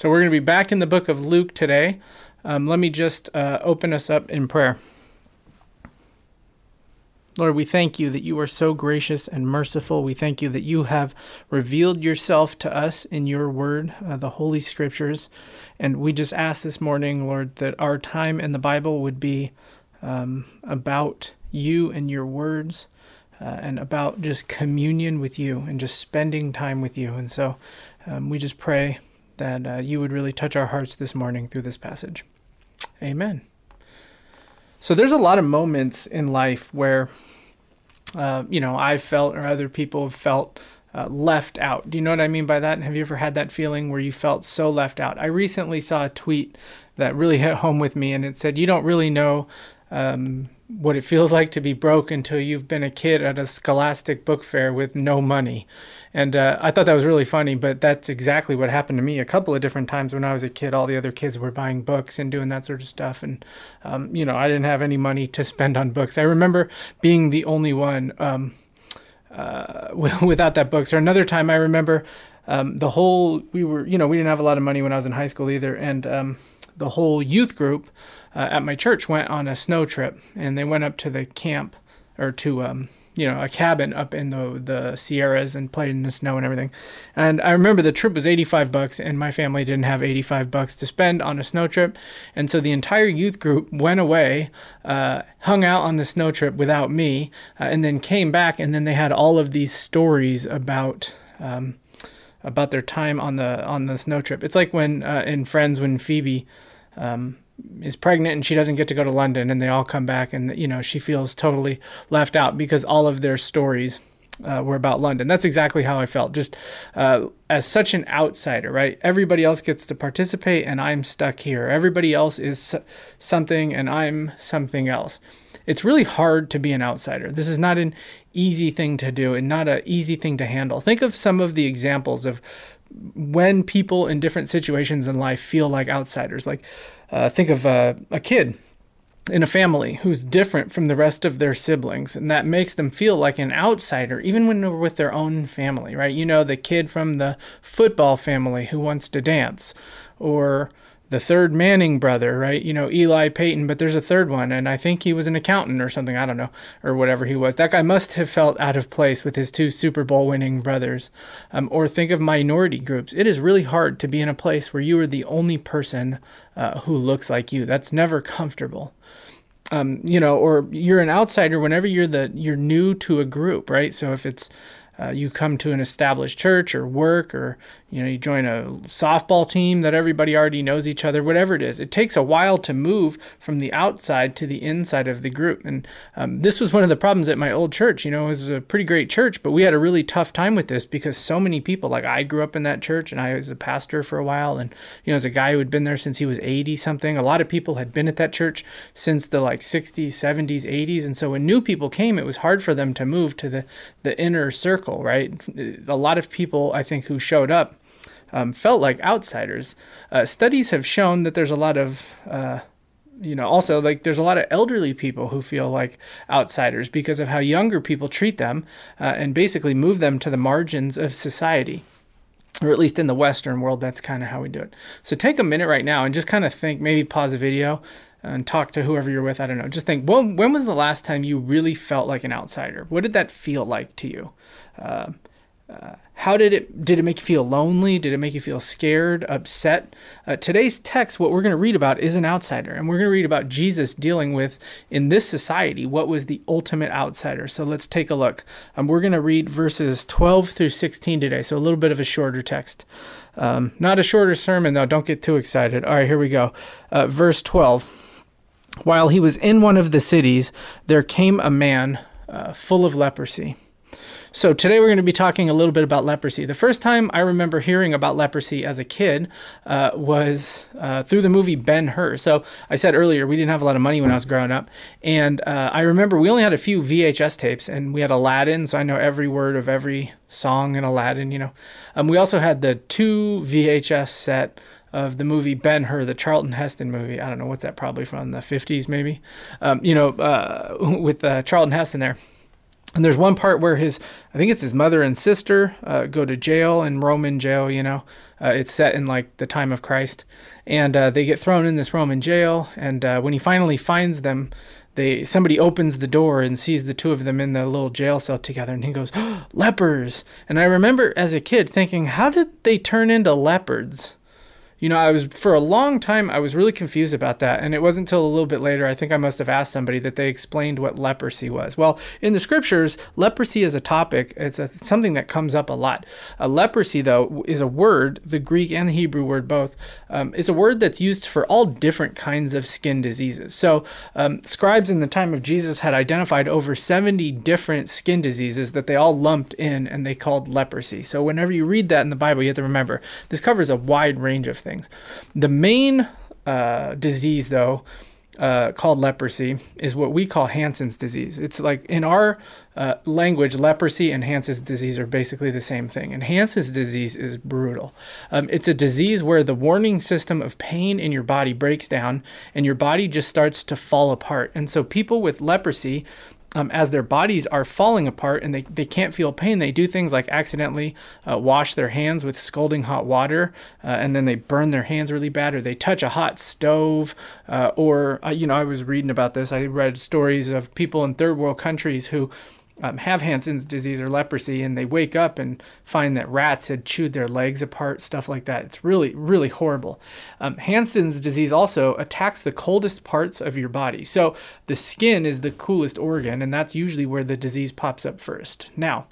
So we're going to be back in the book of Luke today. Um, let me just uh, open us up in prayer. Lord, we thank you that you are so gracious and merciful. We thank you that you have revealed yourself to us in your word, uh, the Holy Scriptures. And we just ask this morning, Lord, that our time in the Bible would be um, about you and your words. Uh, and about just communion with you and just spending time with you. And so um, we just pray that uh, you would really touch our hearts this morning through this passage. Amen. So there's a lot of moments in life where, uh, you know, I've felt or other people have felt uh, left out. Do you know what I mean by that? Have you ever had that feeling where you felt so left out? I recently saw a tweet that really hit home with me, and it said, "You don't really know." Um, what it feels like to be broke until you've been a kid at a scholastic book fair with no money. And uh, I thought that was really funny, but that's exactly what happened to me a couple of different times when I was a kid. All the other kids were buying books and doing that sort of stuff. And, um, you know, I didn't have any money to spend on books. I remember being the only one um, uh, without that book. So another time I remember um, the whole, we were, you know, we didn't have a lot of money when I was in high school either. And um, the whole youth group, uh, at my church went on a snow trip and they went up to the camp or to um, you know a cabin up in the the Sierras and played in the snow and everything. And I remember the trip was 85 bucks and my family didn't have 85 bucks to spend on a snow trip. And so the entire youth group went away, uh, hung out on the snow trip without me, uh, and then came back and then they had all of these stories about um, about their time on the on the snow trip. It's like when uh, in Friends when Phoebe um, is pregnant and she doesn't get to go to London, and they all come back, and you know she feels totally left out because all of their stories uh, were about London. That's exactly how I felt, just uh, as such an outsider, right? Everybody else gets to participate, and I'm stuck here. Everybody else is something, and I'm something else. It's really hard to be an outsider. This is not an easy thing to do and not an easy thing to handle. Think of some of the examples of when people in different situations in life feel like outsiders. Like, uh, think of a, a kid in a family who's different from the rest of their siblings, and that makes them feel like an outsider, even when they're with their own family, right? You know, the kid from the football family who wants to dance, or the third Manning brother, right? You know, Eli Peyton, but there's a third one, and I think he was an accountant or something, I don't know, or whatever he was. That guy must have felt out of place with his two Super Bowl winning brothers. Um, or think of minority groups. It is really hard to be in a place where you are the only person uh, who looks like you. That's never comfortable. Um, you know, or you're an outsider whenever you're the you're new to a group, right? So if it's uh, you come to an established church or work or you know you join a softball team that everybody already knows each other whatever it is it takes a while to move from the outside to the inside of the group. And um, this was one of the problems at my old church. You know it was a pretty great church but we had a really tough time with this because so many people like i grew up in that church and i was a pastor for a while and you know as a guy who had been there since he was 80 something a lot of people had been at that church since the like 60s 70s 80s and so when new people came it was hard for them to move to the the inner circle right? A lot of people i think who showed up um, felt like outsiders. Uh, studies have shown that there's a lot of uh, you know also like there's a lot of elderly people who feel like outsiders because of how younger people treat them uh, and basically move them to the margins of society or at least in the western world that's kind of how we do it. So take a minute right now and just kind of think maybe pause the video and talk to whoever you're with i don't know. Just think when, when was the last time you really felt like an outsider? What did that feel like to you uh, uh, how did it did it make you feel lonely? Did it make you feel scared upset? Uh, today's text what we're going to read about is an outsider and we're going to read about jesus dealing with in this society what was the ultimate outsider. So let's take a look. Um, we're going to read verses 12 through 16 today so a little bit of a shorter text. Um, not a shorter sermon though. Don't get too excited. All right here we go. Uh, verse 12 while he was in one of the cities there came a man uh, full of leprosy so, today we're going to be talking a little bit about leprosy. The first time I remember hearing about leprosy as a kid uh, was uh, through the movie Ben Hur. So, I said earlier, we didn't have a lot of money when I was growing up. And uh, I remember we only had a few VHS tapes, and we had Aladdin, so I know every word of every song in Aladdin, you know. Um, we also had the two VHS set of the movie Ben Hur, the Charlton Heston movie. I don't know what's that, probably from the 50s, maybe. Um, you know, uh, with uh, Charlton Heston there and there's one part where his, I think it's his mother and sister, uh, go to jail in Roman jail. You know, uh, it's set in like the time of Christ, and uh, they get thrown in this Roman jail. And uh, when he finally finds them, they somebody opens the door and sees the two of them in the little jail cell together, and he goes, oh, "Lepers!" And I remember as a kid thinking, "How did they turn into leopards?" You know, I was for a long time I was really confused about that, and it wasn't until a little bit later I think I must have asked somebody that they explained what leprosy was. Well, in the scriptures, leprosy is a topic. It's a, something that comes up a lot. A leprosy, though, is a word. The Greek and the Hebrew word both um, is a word that's used for all different kinds of skin diseases. So, um, scribes in the time of Jesus had identified over 70 different skin diseases that they all lumped in, and they called leprosy. So, whenever you read that in the Bible, you have to remember this covers a wide range of things things. The main uh, disease, though, uh, called leprosy is what we call Hansen's disease. It's like in our uh, language, leprosy and Hansen's disease are basically the same thing. And Hansen's disease is brutal. Um, it's a disease where the warning system of pain in your body breaks down and your body just starts to fall apart. And so people with leprosy um, as their bodies are falling apart and they, they can't feel pain, they do things like accidentally uh, wash their hands with scalding hot water uh, and then they burn their hands really bad, or they touch a hot stove. Uh, or, uh, you know, I was reading about this. I read stories of people in third world countries who um, have Hansen's disease or leprosy and they wake up and find that rats had chewed their legs apart, stuff like that. It's really, really horrible. Um, Hansen's disease also attacks the coldest parts of your body. So the skin is the coolest organ, and that's usually where the disease pops up first. Now,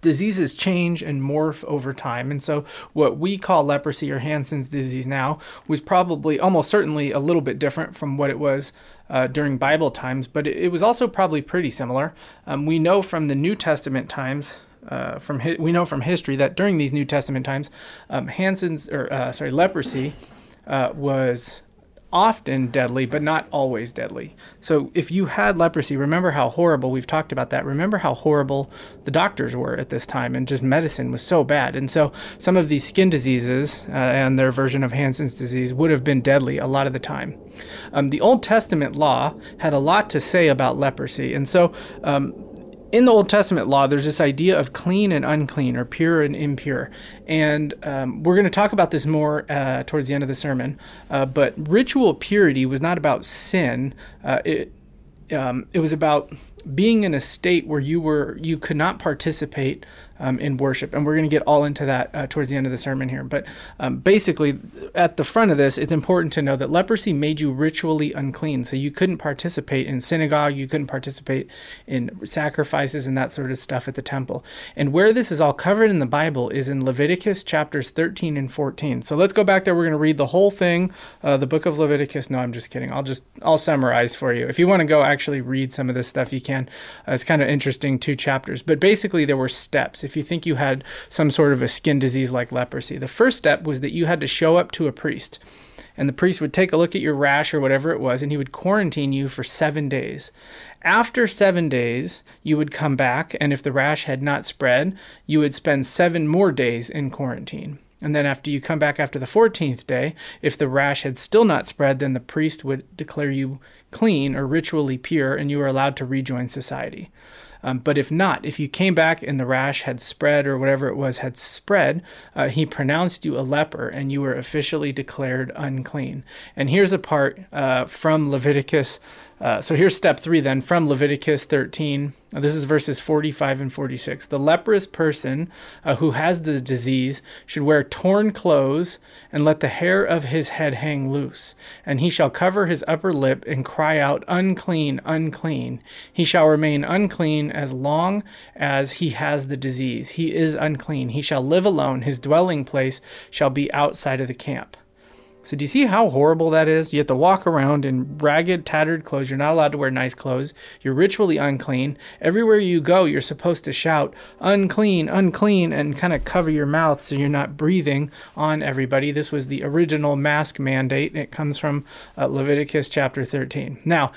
diseases change and morph over time. And so, what we call leprosy or Hansen's disease now was probably almost certainly a little bit different from what it was uh, during Bible times, but it, was also probably pretty similar. Um, we know from the New Testament times. Uh, from hi- we know from history that during these New Testament times, um, Hansen's or uh, sorry leprosy uh, was often deadly, but not always deadly. So if you had leprosy, remember how horrible, we've talked about that. Remember how horrible the doctors were at this time, and just medicine was so bad. And so some of these skin diseases uh, and their version of Hansen's disease would have been deadly a lot of the time. Um, the Old Testament law had a lot to say about leprosy. And so um, in the Old Testament law, there's this idea of clean and unclean, or pure and impure. And um, we're going to talk about this more uh, towards the end of the sermon. Uh, but ritual purity was not about sin. Uh, it, um, it was about being in a state where you were you could not participate um, in worship. And we're going to get all into that uh, towards the end of the sermon here. But um, basically, at the front of this, it's important to know that leprosy made you ritually unclean. So you couldn't participate in synagogue, you couldn't participate in sacrifices and that sort of stuff at the temple. And where this is all covered in the Bible is in Leviticus chapters 13 and 14. So let's go back there. We're going to read the whole thing, uh, the book of Leviticus. No, I'm just kidding. I'll just, I'll summarize for you. If you want to go actually read some of this stuff, you can. Uh, it's kind of interesting, two chapters. But basically, there were steps if you think you had some sort of a skin disease like leprosy. The first step was that you had to show up to a priest. And the priest would take a look at your rash or whatever it was, and he would quarantine you for seven days. After seven days, you would come back, and if the rash had not spread, you would spend seven more days in quarantine. And then, after you come back after the 14th day, if the rash had still not spread, then the priest would declare you clean or ritually pure, and you were allowed to rejoin society. Um, but if not, if you came back and the rash had spread or whatever it was had spread, uh, he pronounced you a leper and you were officially declared unclean. And here's a part uh, from Leviticus uh, so here's step three then from Leviticus 13. This is verses 45 and 46. The leprous person uh, who has the disease should wear torn clothes and let the hair of his head hang loose. And he shall cover his upper lip and cry out, Unclean, unclean. He shall remain unclean as long as he has the disease. He is unclean. He shall live alone. His dwelling place shall be outside of the camp. So do you see how horrible that is? You have to walk around in ragged, tattered clothes. You're not allowed to wear nice clothes. You're ritually unclean. Everywhere you go, you're supposed to shout, unclean, unclean, and kind of cover your mouth so you're not breathing on everybody. This was the original mask mandate. It comes from uh, Leviticus chapter 13. Now,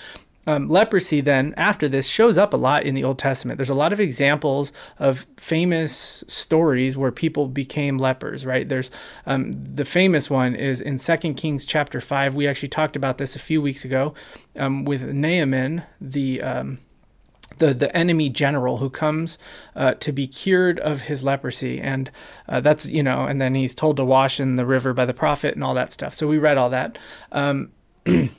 um, leprosy then after this shows up a lot in the old testament there's a lot of examples of famous stories where people became lepers right there's um, the famous one is in Second kings chapter 5 we actually talked about this a few weeks ago um, with naaman the um, the the enemy general who comes uh, to be cured of his leprosy, and uh, that's you know, and then he's told to wash in the river by the prophet and all that stuff. So we read all that. Um,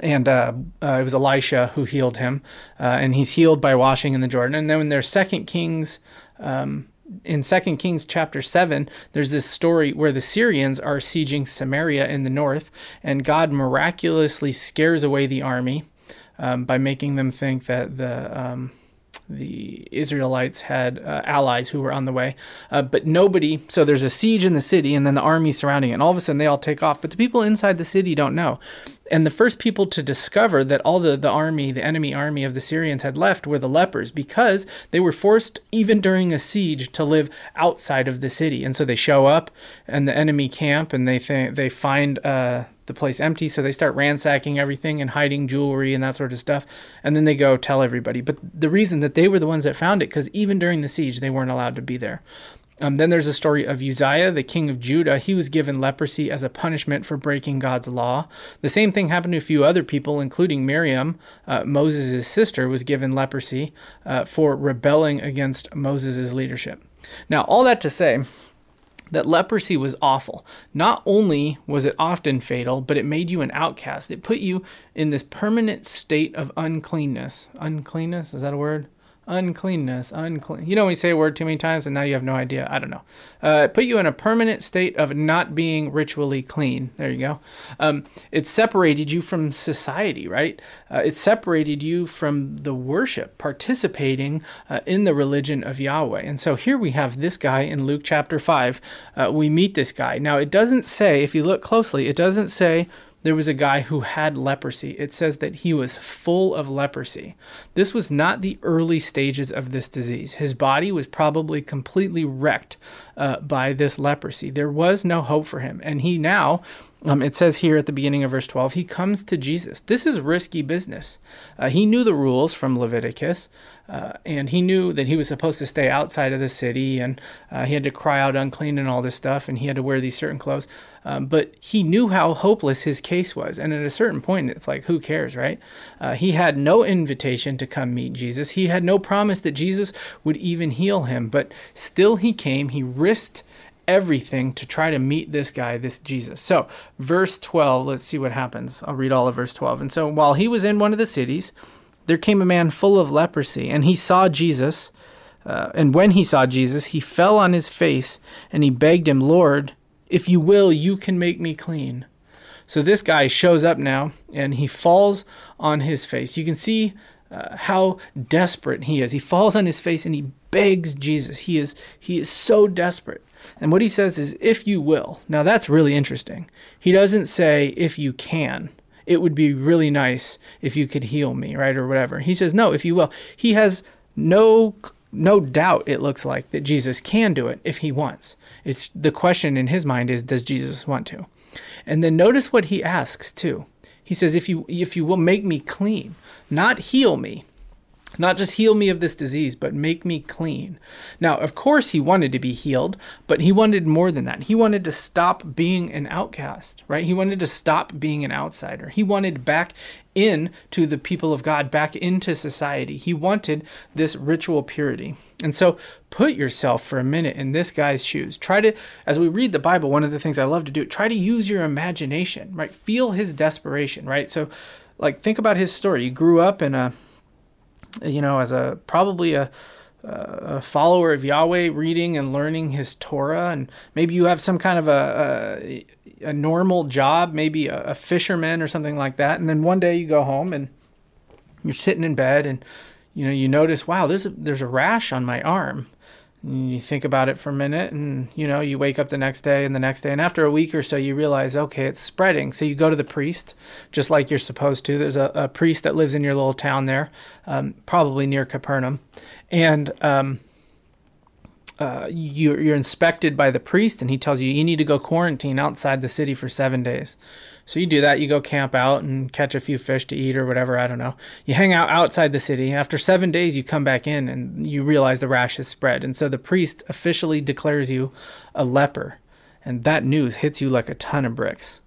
and uh, uh, it was Elisha who healed him, uh, and he's healed by washing in the Jordan. And then when there's Second Kings, um, in Second Kings chapter seven, there's this story where the Syrians are sieging Samaria in the north, and God miraculously scares away the army um, by making them think that the um, the Israelites had uh, allies who were on the way, uh, but nobody. So there's a siege in the city, and then the army surrounding it. And all of a sudden, they all take off, but the people inside the city don't know. And the first people to discover that all the, the army, the enemy army of the Syrians had left were the lepers because they were forced, even during a siege, to live outside of the city. And so they show up in the enemy camp and they think they find uh, the place empty. So they start ransacking everything and hiding jewelry and that sort of stuff. And then they go tell everybody. But the reason that they were the ones that found it, because even during the siege, they weren't allowed to be there. Um, then there's a story of Uzziah, the king of Judah. He was given leprosy as a punishment for breaking God's law. The same thing happened to a few other people, including Miriam, uh, Moses' sister, was given leprosy uh, for rebelling against Moses' leadership. Now, all that to say, that leprosy was awful. Not only was it often fatal, but it made you an outcast. It put you in this permanent state of uncleanness. Uncleanness? Is that a word? Uncleanness, unclean. You know, when you say a word too many times and now you have no idea. I don't know. Uh, put you in a permanent state of not being ritually clean. There you go. Um, it separated you from society, right? Uh, it separated you from the worship, participating uh, in the religion of Yahweh. And so here we have this guy in Luke chapter 5. Uh, we meet this guy. Now, it doesn't say, if you look closely, it doesn't say there was a guy who had leprosy. It says that he was full of leprosy. This was not the early stages of this disease. His body was probably completely wrecked uh, by this leprosy. There was no hope for him. And he now, um, it says here at the beginning of verse 12, he comes to Jesus. This is risky business. Uh, he knew the rules from Leviticus. Uh, and he knew that he was supposed to stay outside of the city and uh, he had to cry out unclean and all this stuff and he had to wear these certain clothes um, but he knew how hopeless his case was and at a certain point it's like who cares right uh, he had no invitation to come meet jesus he had no promise that jesus would even heal him but still he came he risked everything to try to meet this guy, this Jesus. So, verse 12, let's see what happens. I'll read all of verse 12. And so, while he was in one of the cities, there came a man full of leprosy, and he saw Jesus. Uh, and when he saw Jesus, he fell on his face and he begged him, Lord, if you will, you can make me clean. So this guy shows up now and he falls on his face. You can see uh, how desperate he is. He falls on his face and he begs Jesus. He is he is so desperate. And what he says is if you will. Now that's really interesting. He doesn't say if you can it would be really nice if you could heal me, right? Or whatever. He says, no, if you will. He has no no doubt it looks like that Jesus can do it if he wants. It's the question in his mind is does Jesus want to? And then notice what he asks too. He says if you if you will make me clean, not heal me, not just heal me of this disease, but make me clean. Now, of course, he wanted to be healed, but he wanted more than that. He wanted to stop being an outcast, right? He wanted to stop being an outsider. He wanted back into the people of God, back into society. He wanted this ritual purity. And so, put yourself for a minute in this guy's shoes. Try to, as we read the Bible, one of the things I love to do, try to use your imagination, right? Feel his desperation, right? So, like, think about his story. He grew up in a you know, as a probably a, a follower of Yahweh, reading and learning His Torah, and maybe you have some kind of a a, a normal job, maybe a, fisherman or something like that, and then one day you go home and you're sitting in bed and you know you notice, wow, there's a, there's a rash on my arm you think about it for a minute and you know you wake up the next day and the next day and after a week or so you realize okay it's spreading. So you go to the priest just like you're supposed to. There's a, a priest that lives in your little town there um, probably near capernaum. And um, uh, you, you're inspected by the priest and he tells you you need to go quarantine outside the city for seven days so you do that. You go camp out and catch a few fish to eat or whatever. I don't know. You hang out outside the city. After seven days, you come back in and you realize the rash has spread. And so the priest officially declares you a leper. And that news hits you like a ton of bricks.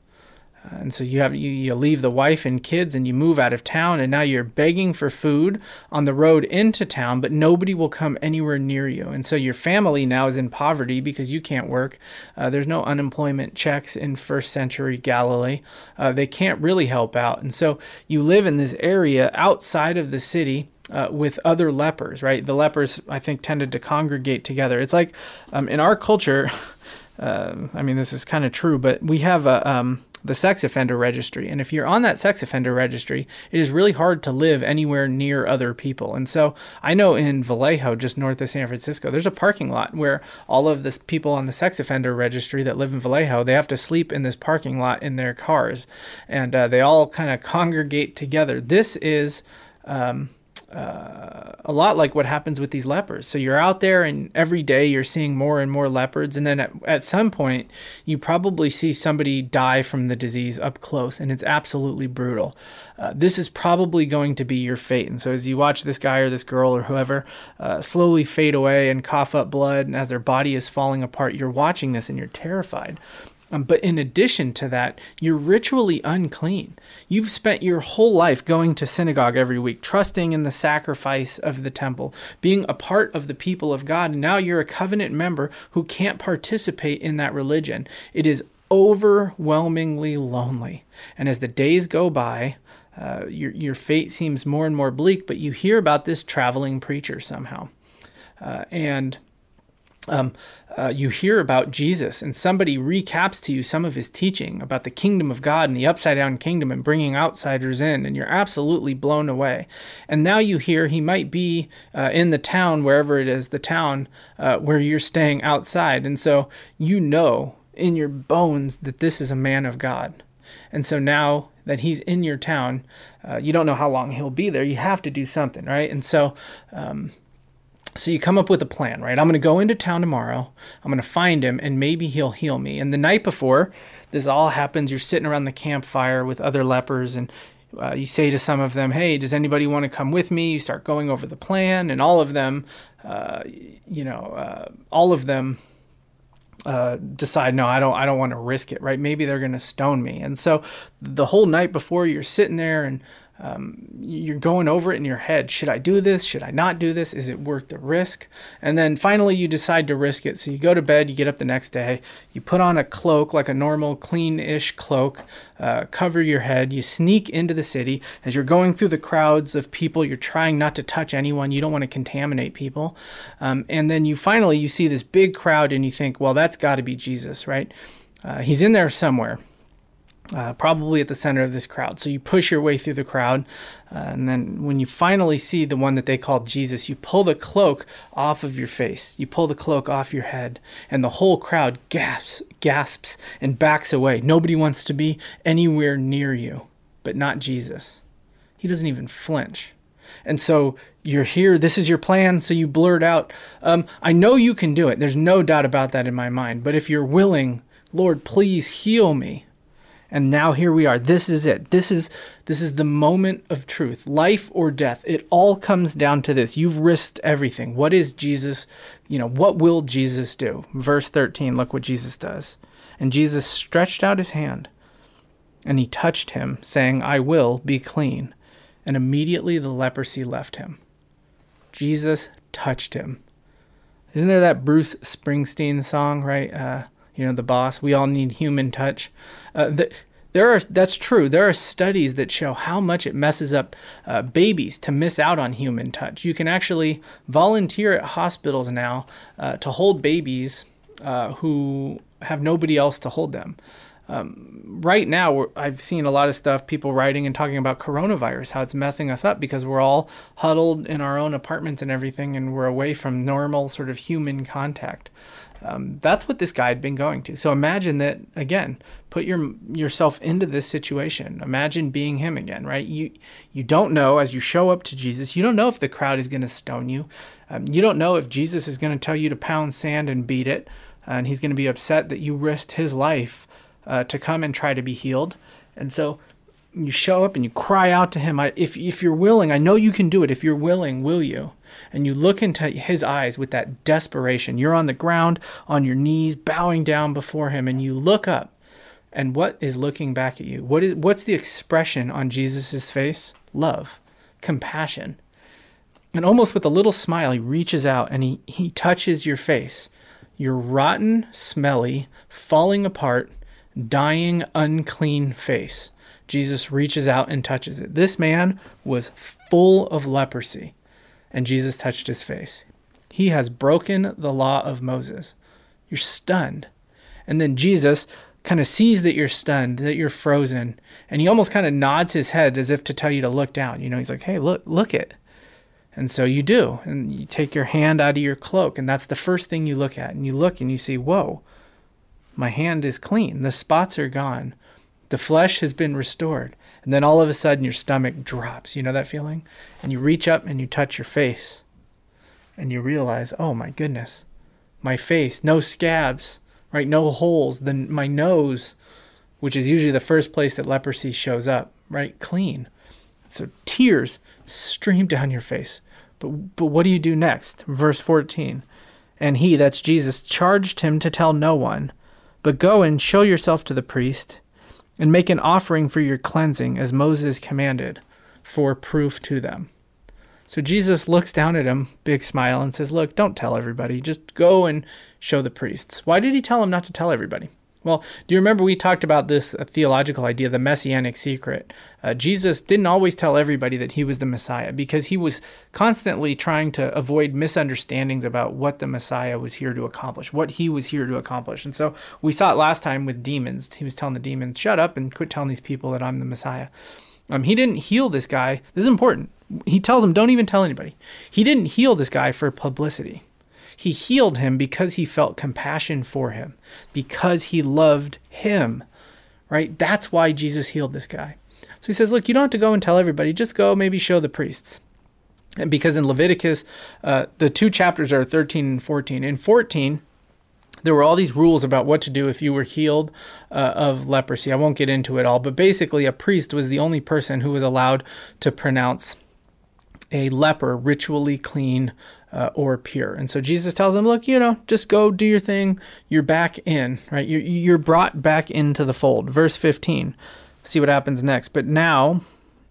And so you have you, you leave the wife and kids and you move out of town and now you're begging for food on the road into town but nobody will come anywhere near you and so your family now is in poverty because you can't work uh, there's no unemployment checks in first century galilee uh, they can't really help out and so you live in this area outside of the city uh, with other lepers, right? The lepers, I think, tended to congregate together. It's like um, in our culture, uh, I mean, this is kind of true, but we have a, um, the sex offender registry. And if you're on that sex offender registry, it is really hard to live anywhere near other people. And so I know in Vallejo, just north of San Francisco, there's a parking lot where all of the people on the sex offender registry that live in Vallejo, they have to sleep in this parking lot in their cars. And uh, they all kind of congregate together. This is. Um, a lot like what happens with these leopards. So you're out there, and every day you're seeing more and more leopards. And then at, at some point, you probably see somebody die from the disease up close, and it's absolutely brutal. Uh, this is probably going to be your fate. And so as you watch this guy or this girl or whoever uh, slowly fade away and cough up blood, and as their body is falling apart, you're watching this and you're terrified. Um, but in addition to that, you're ritually unclean. You've spent your whole life going to synagogue every week, trusting in the sacrifice of the temple, being a part of the people of God. And now you're a covenant member who can't participate in that religion. It is overwhelmingly lonely. And as the days go by, uh, your, your fate seems more and more bleak, but you hear about this traveling preacher somehow. Uh, and um, uh, you hear about Jesus and somebody recaps to you some of his teaching about the kingdom of God and the upside down kingdom and bringing outsiders in, and you're absolutely blown away. And now you hear he might be uh, in the town, wherever it is, the town uh, where you're staying outside. And so you know in your bones that this is a man of God. And so now that he's in your town, uh, you don't know how long he'll be there. You have to do something, right? And so, um, so you come up with a plan, right? I'm going to go into town tomorrow. I'm going to find him and maybe he'll heal me. And the night before this all happens, you're sitting around the campfire with other lepers and uh, you say to some of them, "Hey, does anybody want to come with me?" You start going over the plan, and all of them, uh, you know, uh, all of them uh, decide, "No, I don't. I don't want to risk it." Right? Maybe they're going to stone me, and so the whole night before, you're sitting there and um, you're going over it in your head. Should I do this? Should I not do this? Is it worth the risk? And then finally, you decide to risk it. So you go to bed, you get up the next day, you put on a cloak, like a normal, clean ish cloak, uh, cover your head, you sneak into the city. As you're going through the crowds of people, you're trying not to touch anyone. You don't want to contaminate people. Um, and then you finally you see this big crowd and you think, well, that's got to be Jesus, right? Uh, he's in there somewhere uh, probably at the center of this crowd. So you push your way through the crowd, uh, and then when you finally see the one that they called Jesus, you pull the cloak off of your face. You pull the cloak off your head, and the whole crowd gasps, gasps, and backs away. Nobody wants to be anywhere near you, but not Jesus. He doesn't even flinch. And so you're here. This is your plan. So you blurt out, um, I know you can do it. There's no doubt about that in my mind. But if you're willing, Lord, please heal me and now here we are. This is it. This is this is the moment of truth. Life or death it all comes down to this. You've risked everything. What is jesus you know what will jesus do? Verse 13 look what jesus does. And jesus stretched out his hand and he touched him saying i will be clean. And immediately the leprosy left him. Jesus touched him. Isn't there that bruce springsteen song right? Uh, you know the boss. We all need human touch. Uh, the, there are that's true. There are studies that show how much it messes up uh, babies to miss out on human touch. You can actually volunteer at hospitals now uh, to hold babies uh, who have nobody else to hold them. Um, right now i've seen a lot of stuff people writing and talking about coronavirus how it's messing us up because we're all huddled in our own apartments and everything and we're away from normal sort of human contact um, that's what this guy had been going to. So imagine that again. Put your yourself into this situation. Imagine being him again, right? You you don't know as you show up to Jesus. You don't know if the crowd is going to stone you. Um, you don't know if Jesus is going to tell you to pound sand and beat it, and he's going to be upset that you risked his life uh, to come and try to be healed. And so you show up and you cry out to him. I, if if you're willing, I know you can do it. If you're willing, will you? and you look into his eyes with that desperation. You're on the ground, on your knees, bowing down before him, and you look up And what is looking back at you? What is what's the expression on Jesus' face? Love, compassion. And almost with a little smile, he reaches out and he, he touches your face. Your rotten, smelly, falling apart, dying, unclean face. Jesus reaches out and touches it. This man was full of leprosy, and Jesus touched his face. He has broken the law of Moses. You're stunned. And then Jesus kind of sees that you're stunned, that you're frozen, and he almost kind of nods his head as if to tell you to look down. You know, he's like, "Hey, look, look it." And so you do, and you take your hand out of your cloak, and that's the first thing you look at. And you look and you see, "Whoa, my hand is clean. The spots are gone. The flesh has been restored." And then all of a sudden your stomach drops. You know that feeling? And you reach up and you touch your face. And you realize, "Oh my goodness my face, no scabs, right? No holes. Then my nose, which is usually the first place that leprosy shows up, right? Clean. So tears stream down your face. But but what do you do next? Verse 14. And he, that's Jesus, charged him to tell no one, but go and show yourself to the priest and make an offering for your cleansing as Moses commanded for proof to them. So Jesus looks down at him, big smile, and says, Look, don't tell everybody. Just go and show the priests. Why did he tell him not to tell everybody? Well, do you remember we talked about this uh, theological idea, the messianic secret? Uh, Jesus didn't always tell everybody that he was the Messiah because he was constantly trying to avoid misunderstandings about what the Messiah was here to accomplish, what he was here to accomplish. And so we saw it last time with demons. He was telling the demons, shut up and quit telling these people that I'm the Messiah. Um, he didn't heal this guy. This is important he tells him, don't even tell anybody. He didn't heal this guy for publicity. He healed him because he felt compassion for him, because he loved him, right? That's why Jesus healed this guy. So he says, look, you don't have to go and tell everybody. Just go maybe show the priests. And because in Leviticus, uh, the two chapters are 13 and 14. In 14, there were all these rules about what to do if you were healed uh, of leprosy. I won't get into it all, but basically, a priest was the only person who was allowed to pronounce a leper ritually clean uh, or pure. And so Jesus tells him, look, you know, just go do your thing. You're back in, right? You're, you're brought back into the fold. Verse 15. See what happens next. But now,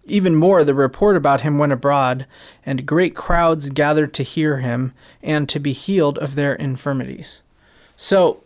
even more, the report about him went abroad, and great crowds gathered to hear him and to be healed of their infirmities. So,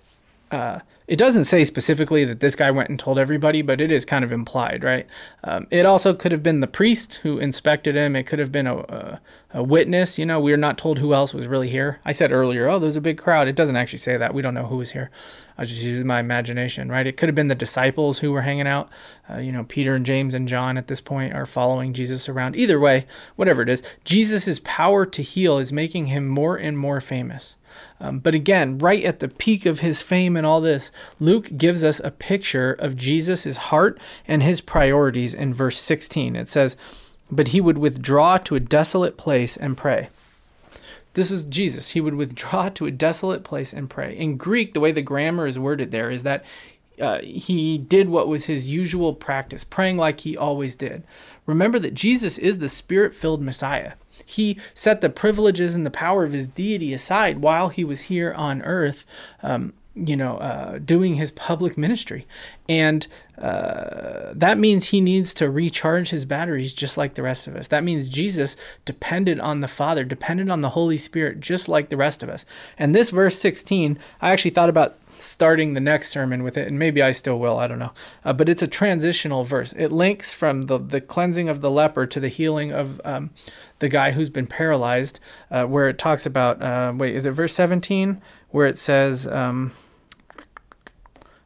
uh, it doesn't say specifically that this guy went and told everybody, but it is kind of implied, right? Um, it also could have been the priest who inspected him. It could have been a, a, a, witness. You know, we are not told who else was really here. I said earlier, oh, there's a big crowd. It doesn't actually say that. We don't know who was here. I just using my imagination, right? It could have been the disciples who were hanging out. Uh, you know, Peter and James and John at this point are following Jesus around. Either way, whatever it is, Jesus' power to heal is making him more and more famous. Um, but again, right at the peak of his fame and all this, Luke gives us a picture of Jesus' heart and his priorities in verse 16. It says, But he would withdraw to a desolate place and pray. This is Jesus. He would withdraw to a desolate place and pray. In Greek, the way the grammar is worded there is that uh, he did what was his usual practice, praying like he always did. Remember that Jesus is the spirit filled Messiah. He set the privileges and the power of his deity aside while he was here on earth, um, you know, uh, doing his public ministry. And uh, that means he needs to recharge his batteries just like the rest of us. That means Jesus depended on the Father, depended on the Holy Spirit just like the rest of us. And this verse 16, I actually thought about starting the next sermon with it, and maybe I still will, I don't know. Uh, but it's a transitional verse. It links from the, the cleansing of the leper to the healing of um, the guy who's been paralyzed, uh, where it talks about, uh, wait, is it verse 17? Where it says, um,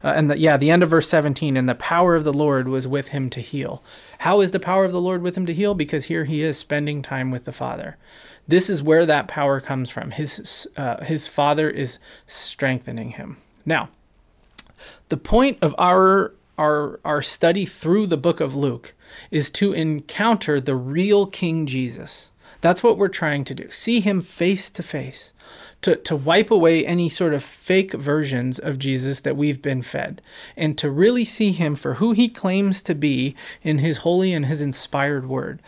uh, and the, yeah, the end of verse 17, and the power of the Lord was with him to heal. How is the power of the Lord with him to heal? Because here he is spending time with the Father. This is where that power comes from. His, uh, his Father is strengthening him. Now, the point of our our our study through the book of Luke is to encounter the real King Jesus. That's what we're trying to do. See him face to face. To, to wipe away any sort of fake versions of Jesus that we've been fed, and to really see him for who he claims to be in his holy and his inspired word.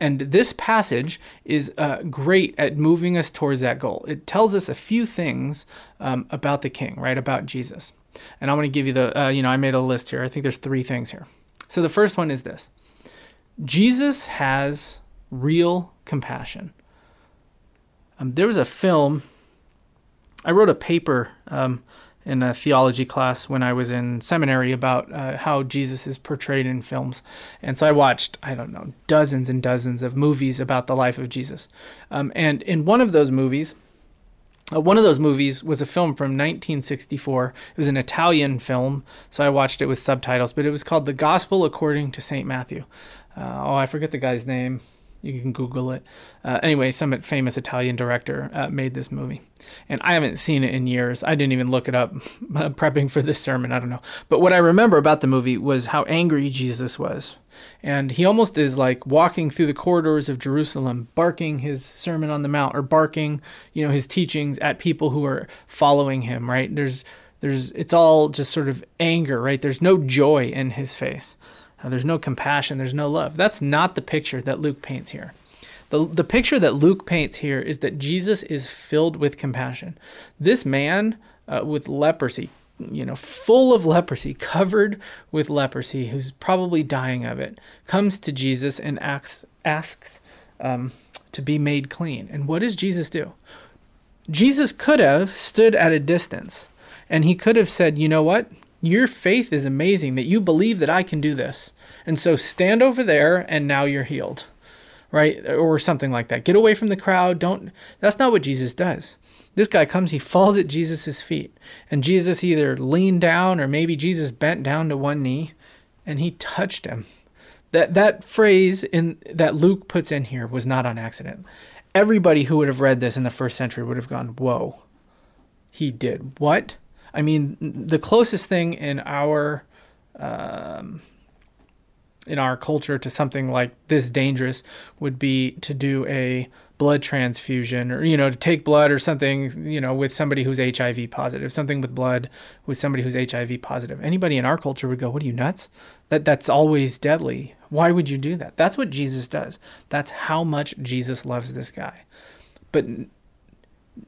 And this passage is uh, great at moving us towards that goal. It tells us a few things um, about the king, right? About Jesus. And I want to give you the, uh, you know, I made a list here. I think there's three things here. So the first one is this Jesus has real compassion. Um, there was a film, I wrote a paper um, in a theology class when I was in seminary about uh, how Jesus is portrayed in films. And so I watched, I don't know, dozens and dozens of movies about the life of Jesus. Um, and in one of those movies, uh, one of those movies was a film from 1964. It was an Italian film, so I watched it with subtitles, but it was called The Gospel According to St. Matthew. Uh, oh, I forget the guy's name. You can Google it. Uh, anyway, some famous Italian director uh, made this movie. And I haven't seen it in years. I didn't even look it up prepping for this sermon. I don't know. But what I remember about the movie was how angry Jesus was. And he almost is like walking through the corridors of Jerusalem, barking his Sermon on the Mount or barking, you know, his teachings at people who are following him, right? There's, there's, it's all just sort of anger, right? There's no joy in his face. Uh, there's no compassion, there's no love. That's not the picture that Luke paints here. The, the picture that Luke paints here is that Jesus is filled with compassion. This man uh, with leprosy, you know, full of leprosy, covered with leprosy, who's probably dying of it, comes to Jesus and asks, asks um, to be made clean. And what does Jesus do? Jesus could have stood at a distance and he could have said, You know what? Your faith is amazing that you believe that I can do this. And so stand over there and now you're healed. Right? Or something like that. Get away from the crowd. Don't That's not what Jesus does. This guy comes, he falls at Jesus' feet. And Jesus either leaned down or maybe Jesus bent down to one knee and he touched him. That that phrase in that Luke puts in here was not on accident. Everybody who would have read this in the first century would have gone, "Whoa." He did what? I mean, the closest thing in our um, in our culture to something like this dangerous would be to do a blood transfusion or you know to take blood or something you know with somebody who's HIV positive something with blood with somebody who's HIV positive. Anybody in our culture would go what are you nuts? That that's always deadly. Why would you do that? That's what Jesus does. That's how much Jesus loves this guy. But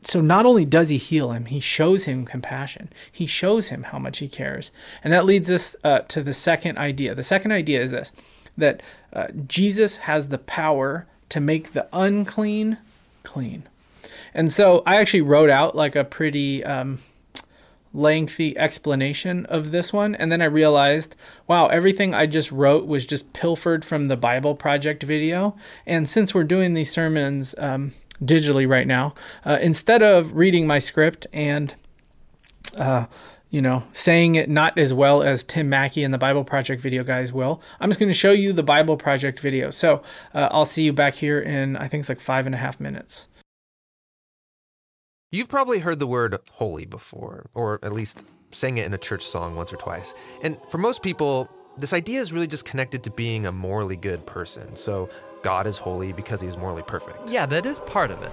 so not only does he heal him, he shows him compassion. He shows him how much he cares. And that leads us uh, to the second idea. The second idea is this that uh, Jesus has the power to make the unclean clean. And so I actually wrote out like a pretty um, lengthy explanation of this one. And then I realized, wow, everything I just wrote was just pilfered from the Bible Project video. And since we're doing these sermons, um, digitally right now. Uh, instead of reading my script and, uh, you know, saying it not as well as Tim Mackie and the Bible Project video guys will, I'm just going to show you the Bible Project video. So uh, I'll see you back here in, I think it's like five and a half minutes. You've probably heard the word holy before, or at least sang it in a church song once or twice. And for most people, this idea is really just connected to being a morally good person. So God is holy because he's morally perfect. Yeah, that is part of it.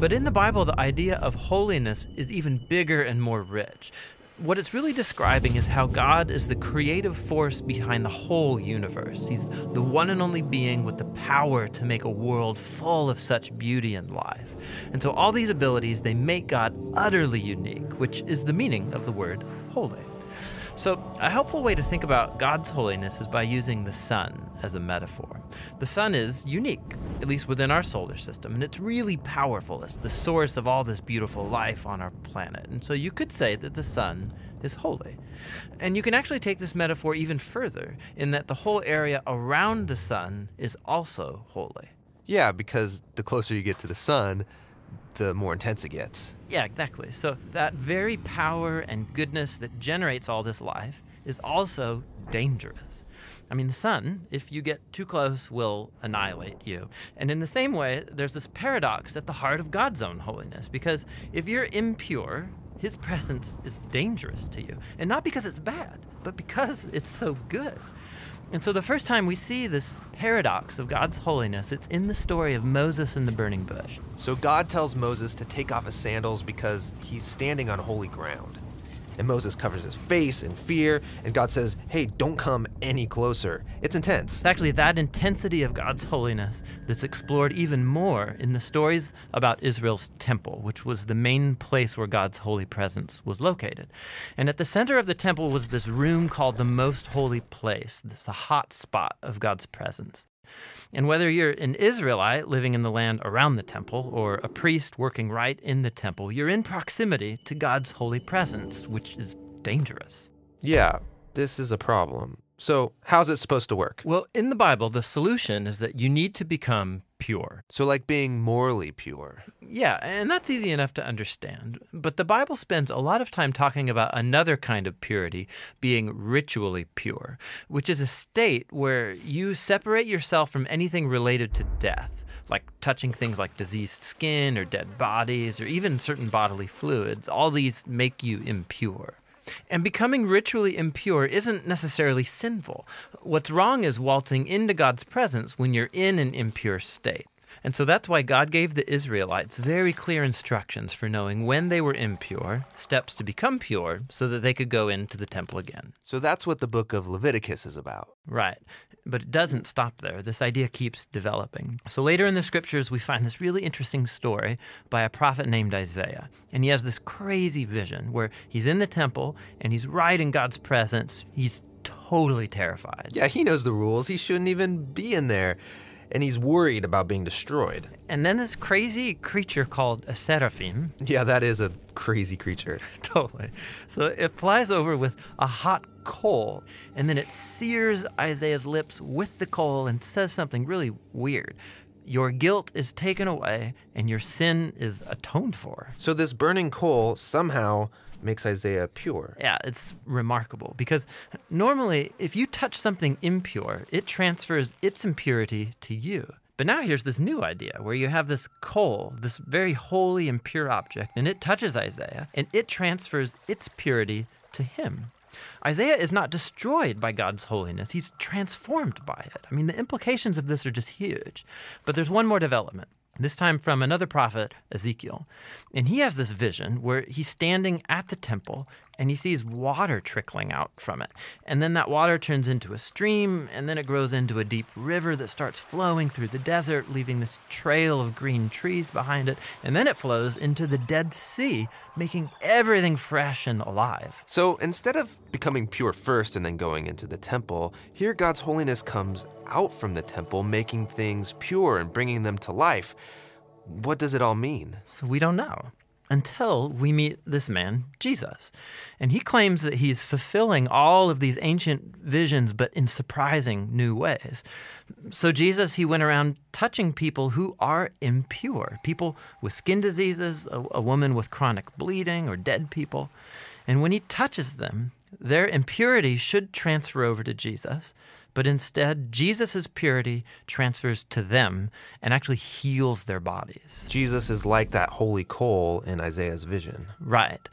But in the Bible, the idea of holiness is even bigger and more rich. What it's really describing is how God is the creative force behind the whole universe. He's the one and only being with the power to make a world full of such beauty and life. And so all these abilities, they make God utterly unique, which is the meaning of the word holy. So, a helpful way to think about God's holiness is by using the sun as a metaphor. The sun is unique, at least within our solar system, and it's really powerful. It's the source of all this beautiful life on our planet. And so you could say that the sun is holy. And you can actually take this metaphor even further, in that the whole area around the sun is also holy. Yeah, because the closer you get to the sun, the more intense it gets. Yeah, exactly. So that very power and goodness that generates all this life is also dangerous. I mean, the sun, if you get too close, will annihilate you. And in the same way, there's this paradox at the heart of God's own holiness, because if you're impure, his presence is dangerous to you. And not because it's bad, but because it's so good. And so the first time we see this paradox of God's holiness, it's in the story of Moses and the burning bush. So God tells Moses to take off his sandals because he's standing on holy ground. And Moses covers his face in fear, and God says, Hey, don't come any closer. It's intense. It's actually that intensity of God's holiness that's explored even more in the stories about Israel's temple, which was the main place where God's holy presence was located. And at the center of the temple was this room called the Most Holy Place, this the hot spot of God's presence. And whether you're an Israelite living in the land around the temple or a priest working right in the temple, you're in proximity to God's holy presence, which is dangerous. Yeah, this is a problem. So, how's it supposed to work? Well, in the Bible, the solution is that you need to become pure. So, like being morally pure. Yeah, and that's easy enough to understand. But the Bible spends a lot of time talking about another kind of purity, being ritually pure, which is a state where you separate yourself from anything related to death. Like touching things like diseased skin or dead bodies or even certain bodily fluids. All these make you impure. And becoming ritually impure isn't necessarily sinful. What's wrong is waltzing into God's presence when you're in an impure state. And so that's why God gave the Israelites very clear instructions for knowing when they were impure, steps to become pure, so that they could go into the temple again. So that's what the book of Leviticus is about. Right. But it doesn't stop there. This idea keeps developing. So later in the scriptures, we find this really interesting story by a prophet named Isaiah. And he has this crazy vision where he's in the temple and he's right in God's presence. He's totally terrified. Yeah, he knows the rules. He shouldn't even be in there and he's worried about being destroyed. And then this crazy creature called a seraphim. Yeah, that is a crazy creature. totally. So it flies over with a hot coal, and then it sears Isaiah's lips with the coal and says something really weird. Your guilt is taken away, and your sin is atoned for. So this burning coal somehow makes Isaiah pure. Yeah, it's remarkable because normally if you touch something impure, it transfers its impurity to you. But now here's this new idea where you have this coal, this very holy and pure object, and it touches Isaiah and it transfers its purity to him. Isaiah is not destroyed by God's holiness, he's transformed by it. I mean, the implications of this are just huge. But there's one more development this time from another prophet, Ezekiel. And he has this vision where he's standing at the temple and he sees water trickling out from it. And then that water turns into a stream, and then it grows into a deep river that starts flowing through the desert, leaving this trail of green trees behind it. And then it flows into the Dead Sea, making everything fresh and alive. So instead of becoming pure first and then going into the temple, here God's holiness comes out from the temple, making things pure and bringing them to life. What does it all mean? So we don't know until we meet this man, Jesus. And he claims that he's fulfilling all of these ancient visions, but in surprising new ways. So, Jesus, he went around touching people who are impure people with skin diseases, a, a woman with chronic bleeding, or dead people. And when he touches them, their impurity should transfer over to Jesus but instead, Jesus' purity transfers to them and actually heals their bodies. Jesus is like that holy coal in Isaiah's vision. Right.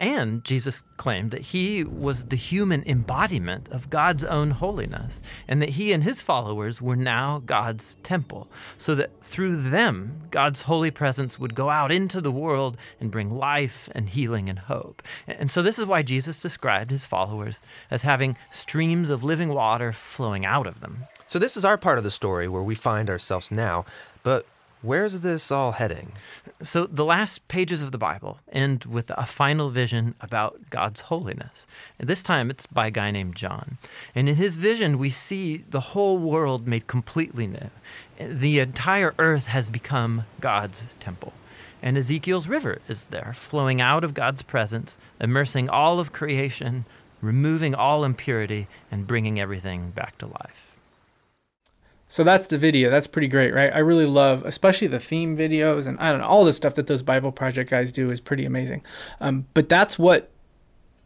And Jesus claimed that he was the human embodiment of God's own holiness, and that he and his followers were now God's temple, so that through them, God's holy presence would go out into the world and bring life and healing and hope. And so, this is why Jesus described his followers as having streams of living water flowing out of them. So, this is our part of the story where we find ourselves now, but Where's this all heading? So, the last pages of the Bible end with a final vision about God's holiness. And this time it's by a guy named John. And in his vision, we see the whole world made completely new. The entire earth has become God's temple. And Ezekiel's river is there, flowing out of God's presence, immersing all of creation, removing all impurity, and bringing everything back to life. So that's the video. That's pretty great, right? I really love, especially the theme videos, and I don't know, all the stuff that those Bible Project guys do is pretty amazing. Um, but that's what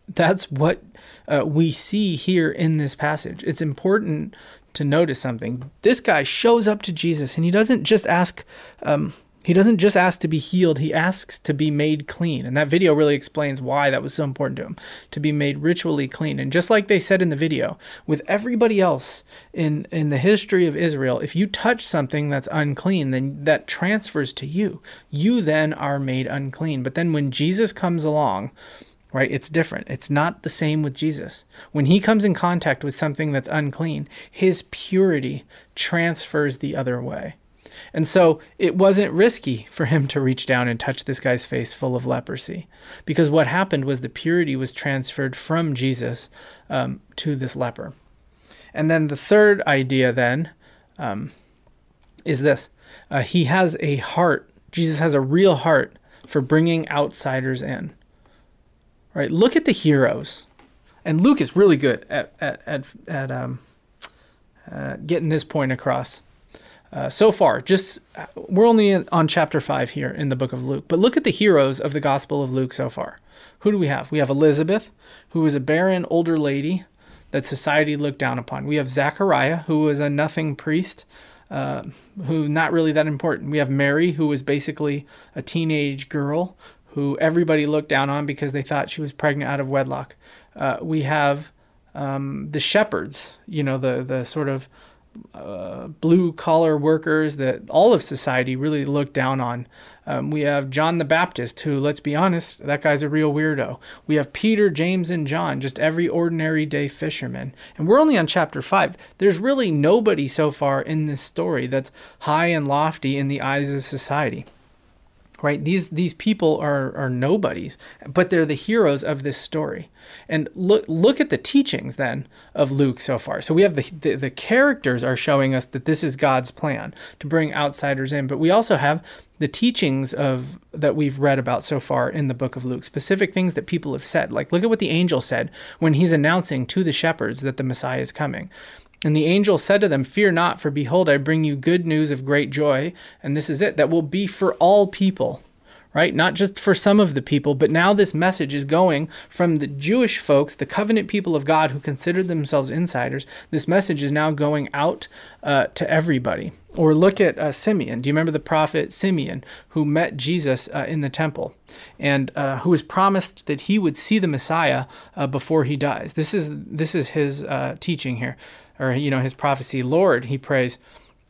that's what uh, we see here in this passage. It's important to notice something. This guy shows up to Jesus, and he doesn't just ask. Um, he doesn't just ask to be healed, he asks to be made clean. And that video really explains why that was so important to him to be made ritually clean. And just like they said in the video, with everybody else in, in the history of Israel, if you touch something that's unclean, then that transfers to you. You then are made unclean. But then when Jesus comes along, right? It's different. It's not the same with Jesus. When he comes in contact with something that's unclean, his purity transfers the other way. And so it wasn't risky for him to reach down and touch this guy's face full of leprosy because what happened was the purity was transferred from Jesus um, to this leper. And then the third idea, then, um, is this uh, He has a heart, Jesus has a real heart for bringing outsiders in. Right? Look at the heroes. And Luke is really good at, at, at, at um, uh, getting this point across. Uh, so far, just we're only on chapter 5 here in the book of Luke, but look at the heroes of the Gospel of Luke so far. Who do we have? We have Elizabeth, who was a barren older lady that society looked down upon. We have Zachariah, who was a nothing priest, uh, who not really that important. We have Mary, who was basically a teenage girl who everybody looked down on because they thought she was pregnant out of wedlock. Uh, we have um, the shepherds, you know, the the sort of uh, blue collar workers that all of society really looked down on. Um, we have John the Baptist, who, let's be honest, that guy's a real weirdo. We have Peter, James, and John, just every ordinary day fisherman. And we're only on chapter 5. There's really nobody so far in this story that's high and lofty in the eyes of society right? These these people are are nobodies but they're the heroes of this story. And look look at the teachings then of Luke so far. So we have the, the the characters are showing us that this is God's plan to bring outsiders in but we also have the teachings of that we've read about so far in the book of Luke specific things that people have said. Like look at what the angel said when he's announcing to the shepherds that the Messiah is coming and the angel said to them, Fear not, for behold, I bring you good news of great joy. And this is it, that will be for all people, right? Not just for some of the people, but now this message is going from the Jewish folks, the covenant people of God who considered themselves insiders. This message is now going out uh, to everybody. Or look at uh, Simeon. Do you remember the prophet Simeon who met Jesus uh, in the temple and uh, who was promised that he would see the Messiah uh, before he dies? This is this is his uh, teaching here or you know his prophecy lord he prays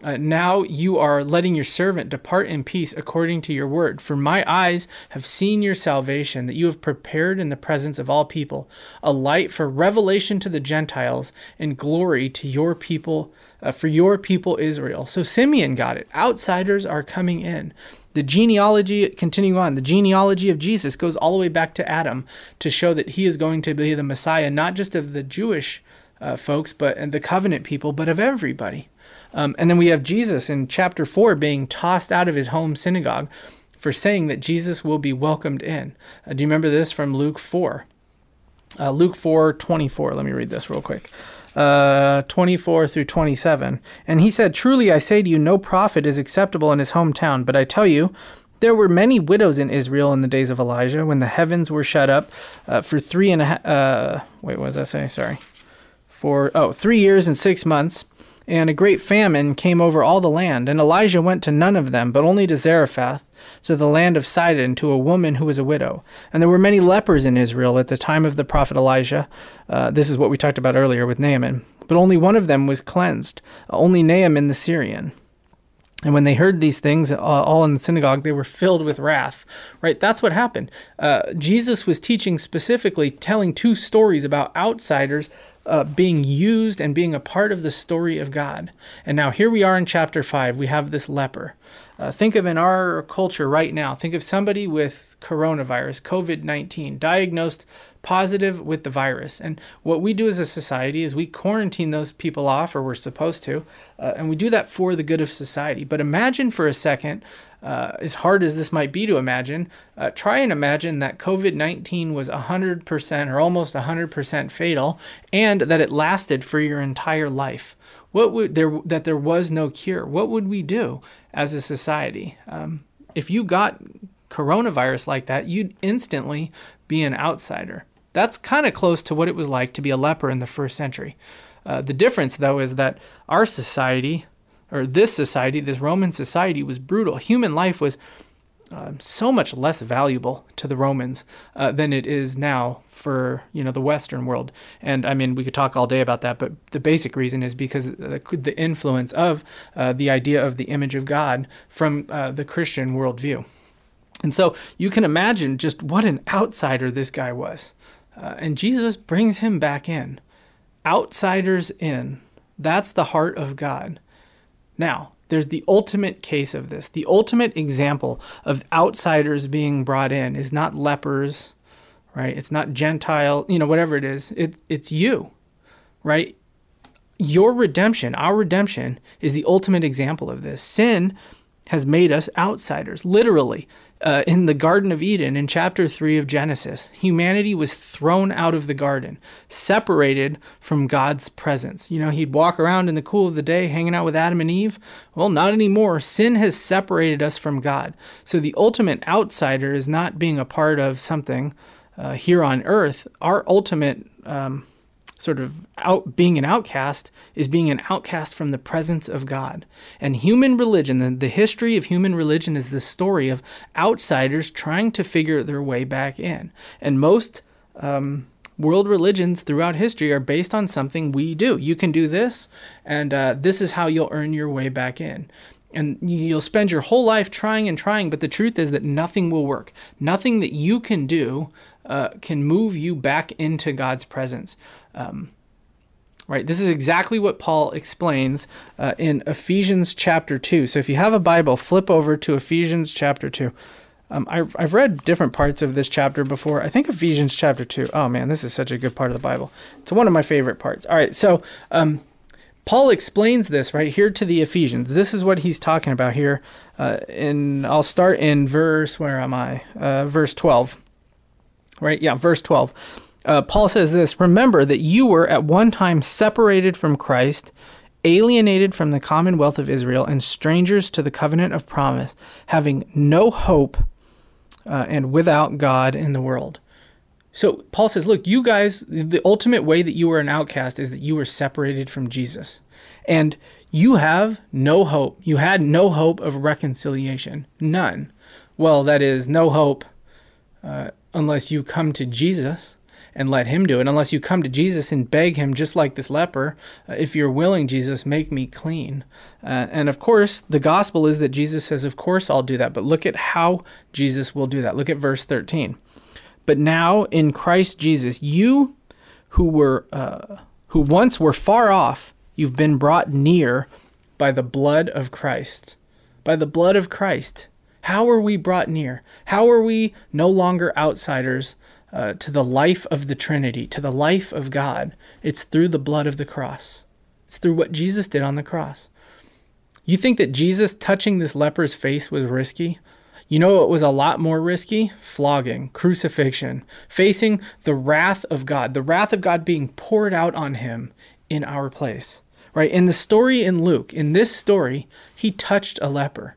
uh, now you are letting your servant depart in peace according to your word. For my eyes have seen your salvation, that you have prepared in the presence of all people a light for revelation to the Gentiles and glory to your people, uh, for your people Israel. So Simeon got it. Outsiders are coming in. The genealogy, continuing on, the genealogy of Jesus goes all the way back to Adam to show that he is going to be the Messiah, not just of the Jewish uh, folks, but and the covenant people, but of everybody. Um, and then we have Jesus in chapter four being tossed out of his home synagogue for saying that Jesus will be welcomed in. Uh, do you remember this from Luke four? Uh, Luke four twenty four. Let me read this real quick. Uh, 24 through 27. And he said, Truly I say to you, no prophet is acceptable in his hometown, but I tell you, there were many widows in Israel in the days of Elijah when the heavens were shut up uh, for three and a half. Uh, wait, what does that say? Sorry for oh three years and six months, and a great famine came over all the land. And Elijah went to none of them, but only to Zarephath, to the land of Sidon, to a woman who was a widow. And there were many lepers in Israel at the time of the prophet Elijah. Uh, this is what we talked about earlier with Naaman. But only one of them was cleansed, only Naaman the Syrian. And when they heard these things, uh, all in the synagogue, they were filled with wrath. Right? That's what happened. Uh, Jesus was teaching specifically, telling two stories about outsiders uh, being used and being a part of the story of God. And now here we are in chapter 5. We have this leper. Uh, think of in our culture right now, think of somebody with coronavirus, COVID 19, diagnosed positive with the virus. And what we do as a society is we quarantine those people off, or we're supposed to, uh, and we do that for the good of society. But imagine for a second uh, as hard as this might be to imagine, uh, try and imagine that COVID 19 was 100% or almost 100% fatal and that it lasted for your entire life. What would there that there was no cure? What would we do as a society? Um, if you got coronavirus like that, you'd instantly be an outsider. That's kind of close to what it was like to be a leper in the first century. Uh, the difference, though, is that our society or this society, this Roman society, was brutal. Human life was uh, so much less valuable to the Romans uh, than it is now for you know the Western world. And I mean, we could talk all day about that, but the basic reason is because the, the influence of uh, the idea of the image of God from uh, the Christian worldview. And so you can imagine just what an outsider this guy was. Uh, and Jesus brings him back in. Outsiders in. That's the heart of God. Now, there's the ultimate case of this. The ultimate example of outsiders being brought in is not lepers, right? It's not Gentile, you know, whatever it is. It, it's you, right? Your redemption, our redemption, is the ultimate example of this. Sin has made us outsiders, literally uh, in the Garden of Eden in chapter 3 of Genesis, humanity was thrown out of the garden, separated from God's presence. You know, he'd walk around in the cool of the day hanging out with Adam and Eve. Well, not anymore. Sin has separated us from God. So the ultimate outsider is not being a part of something uh, here on earth. Our ultimate um, sort of out being an outcast is being an outcast from the presence of God. And human religion, the, the history of human religion is the story of outsiders trying to figure their way back in. And most um, world religions throughout history are based on something we do. You can do this, and uh, this is how you'll earn your way back in. And you'll spend your whole life trying and trying, but the truth is that nothing will work. Nothing that you can do uh, can move you back into God's presence. Um, right? This is exactly what Paul explains uh, in Ephesians chapter 2. So if you have a Bible, flip over to Ephesians chapter 2. Um, I've, I've read different parts of this chapter before. I think Ephesians chapter 2. Oh man, this is such a good part of the Bible. It's one of my favorite parts. All right, so um, Paul explains this right here to the Ephesians. This is what he's talking about here. Uh, and I'll start in verse, where am I? Uh, verse 12. Right? Yeah, verse 12 uh, Paul says this Remember that you were at one time separated from Christ, alienated from the commonwealth of Israel, and strangers to the covenant of promise, having no hope uh, and without God in the world. So Paul says, Look, you guys, the ultimate way that you were an outcast is that you were separated from Jesus. And you have no hope. You had no hope of reconciliation. None. Well, that is, no hope uh, unless you come to Jesus and let him do it unless you come to Jesus and beg him just like this leper if you're willing Jesus make me clean. Uh, and of course the gospel is that Jesus says of course I'll do that. But look at how Jesus will do that. Look at verse 13 but now in Christ Jesus you who were uh, who once were far off you've been brought near by the blood of Christ. By the blood of Christ. How are we brought near? How are we no longer outsiders, uh, to the life of the Trinity, to the life of God. It's through the blood of the cross, it's through what Jesus did on the cross. You think that Jesus touching this leper's face was risky? You know what was a lot more risky? Flogging, crucifixion, facing the wrath of God, the wrath of God being poured out on him in our place. Right? In the story in Luke, in this story, he touched a leper.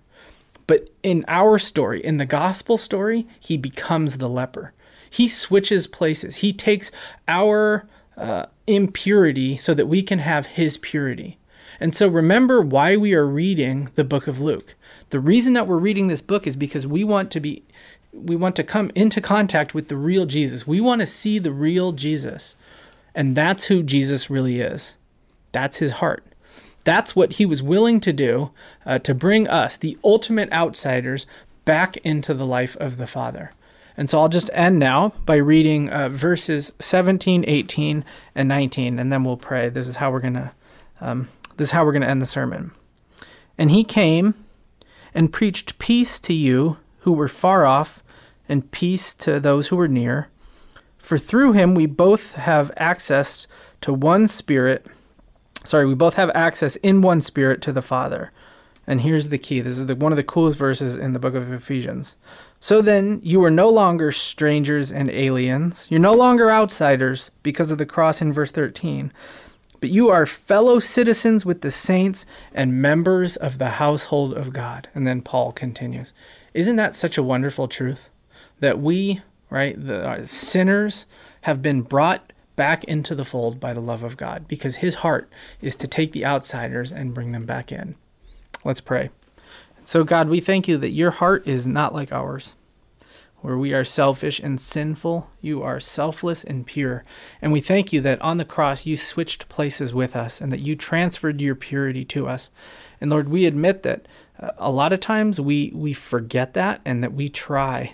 But in our story, in the gospel story, he becomes the leper. He switches places. He takes our uh, impurity so that we can have His purity. And so remember why we are reading the book of Luke. The reason that we're reading this book is because we want to be we want to come into contact with the real Jesus. We want to see the real Jesus. And that's who Jesus really is. That's his heart. That's what he was willing to do uh, to bring us, the ultimate outsiders, back into the life of the Father. And so I'll just end now by reading uh, verses 17, 18, and 19, and then we'll pray. This is how we're gonna um, this is how we're gonna end the sermon. And he came and preached peace to you who were far off, and peace to those who were near. For through him we both have access to one Spirit. Sorry, we both have access in one Spirit to the Father. And here's the key. This is the, one of the coolest verses in the book of Ephesians. So then, you are no longer strangers and aliens. You're no longer outsiders because of the cross in verse 13. But you are fellow citizens with the saints and members of the household of God. And then Paul continues. Isn't that such a wonderful truth? That we, right, the uh, sinners, have been brought back into the fold by the love of God because his heart is to take the outsiders and bring them back in. Let's pray. So, God, we thank you that your heart is not like ours. Where we are selfish and sinful, you are selfless and pure. And we thank you that on the cross you switched places with us and that you transferred your purity to us. And Lord, we admit that uh, a lot of times we we forget that and that we try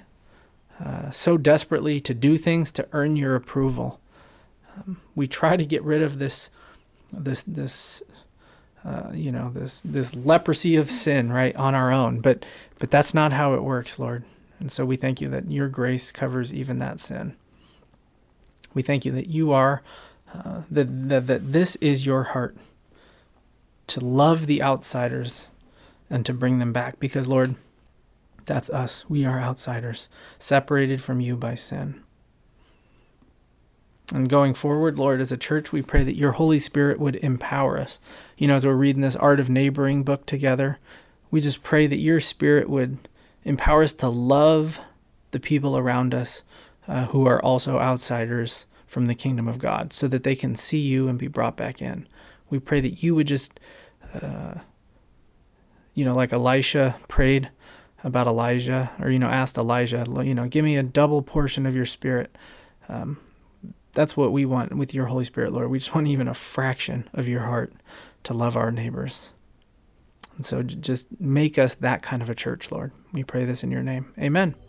uh, so desperately to do things to earn your approval. Um, we try to get rid of this this this uh, you know this this leprosy of sin right on our own. But but that's not how it works lord. And so we thank you that your grace covers even that sin. We thank you that you are uh, that, that that this is your heart to love the outsiders and to bring them back. Because lord that's us. We are outsiders separated from you by sin and going forward, Lord, as a church, we pray that your Holy Spirit would empower us. You know, as we're reading this Art of Neighboring book together, we just pray that your Spirit would empower us to love the people around us uh, who are also outsiders from the kingdom of God so that they can see you and be brought back in. We pray that you would just, uh, you know, like Elisha prayed about Elijah, or, you know, asked Elijah, you know, give me a double portion of your spirit. Um, that's what we want with your Holy Spirit, Lord. We just want even a fraction of your heart to love our neighbors. And so just make us that kind of a church, Lord. We pray this in your name. Amen.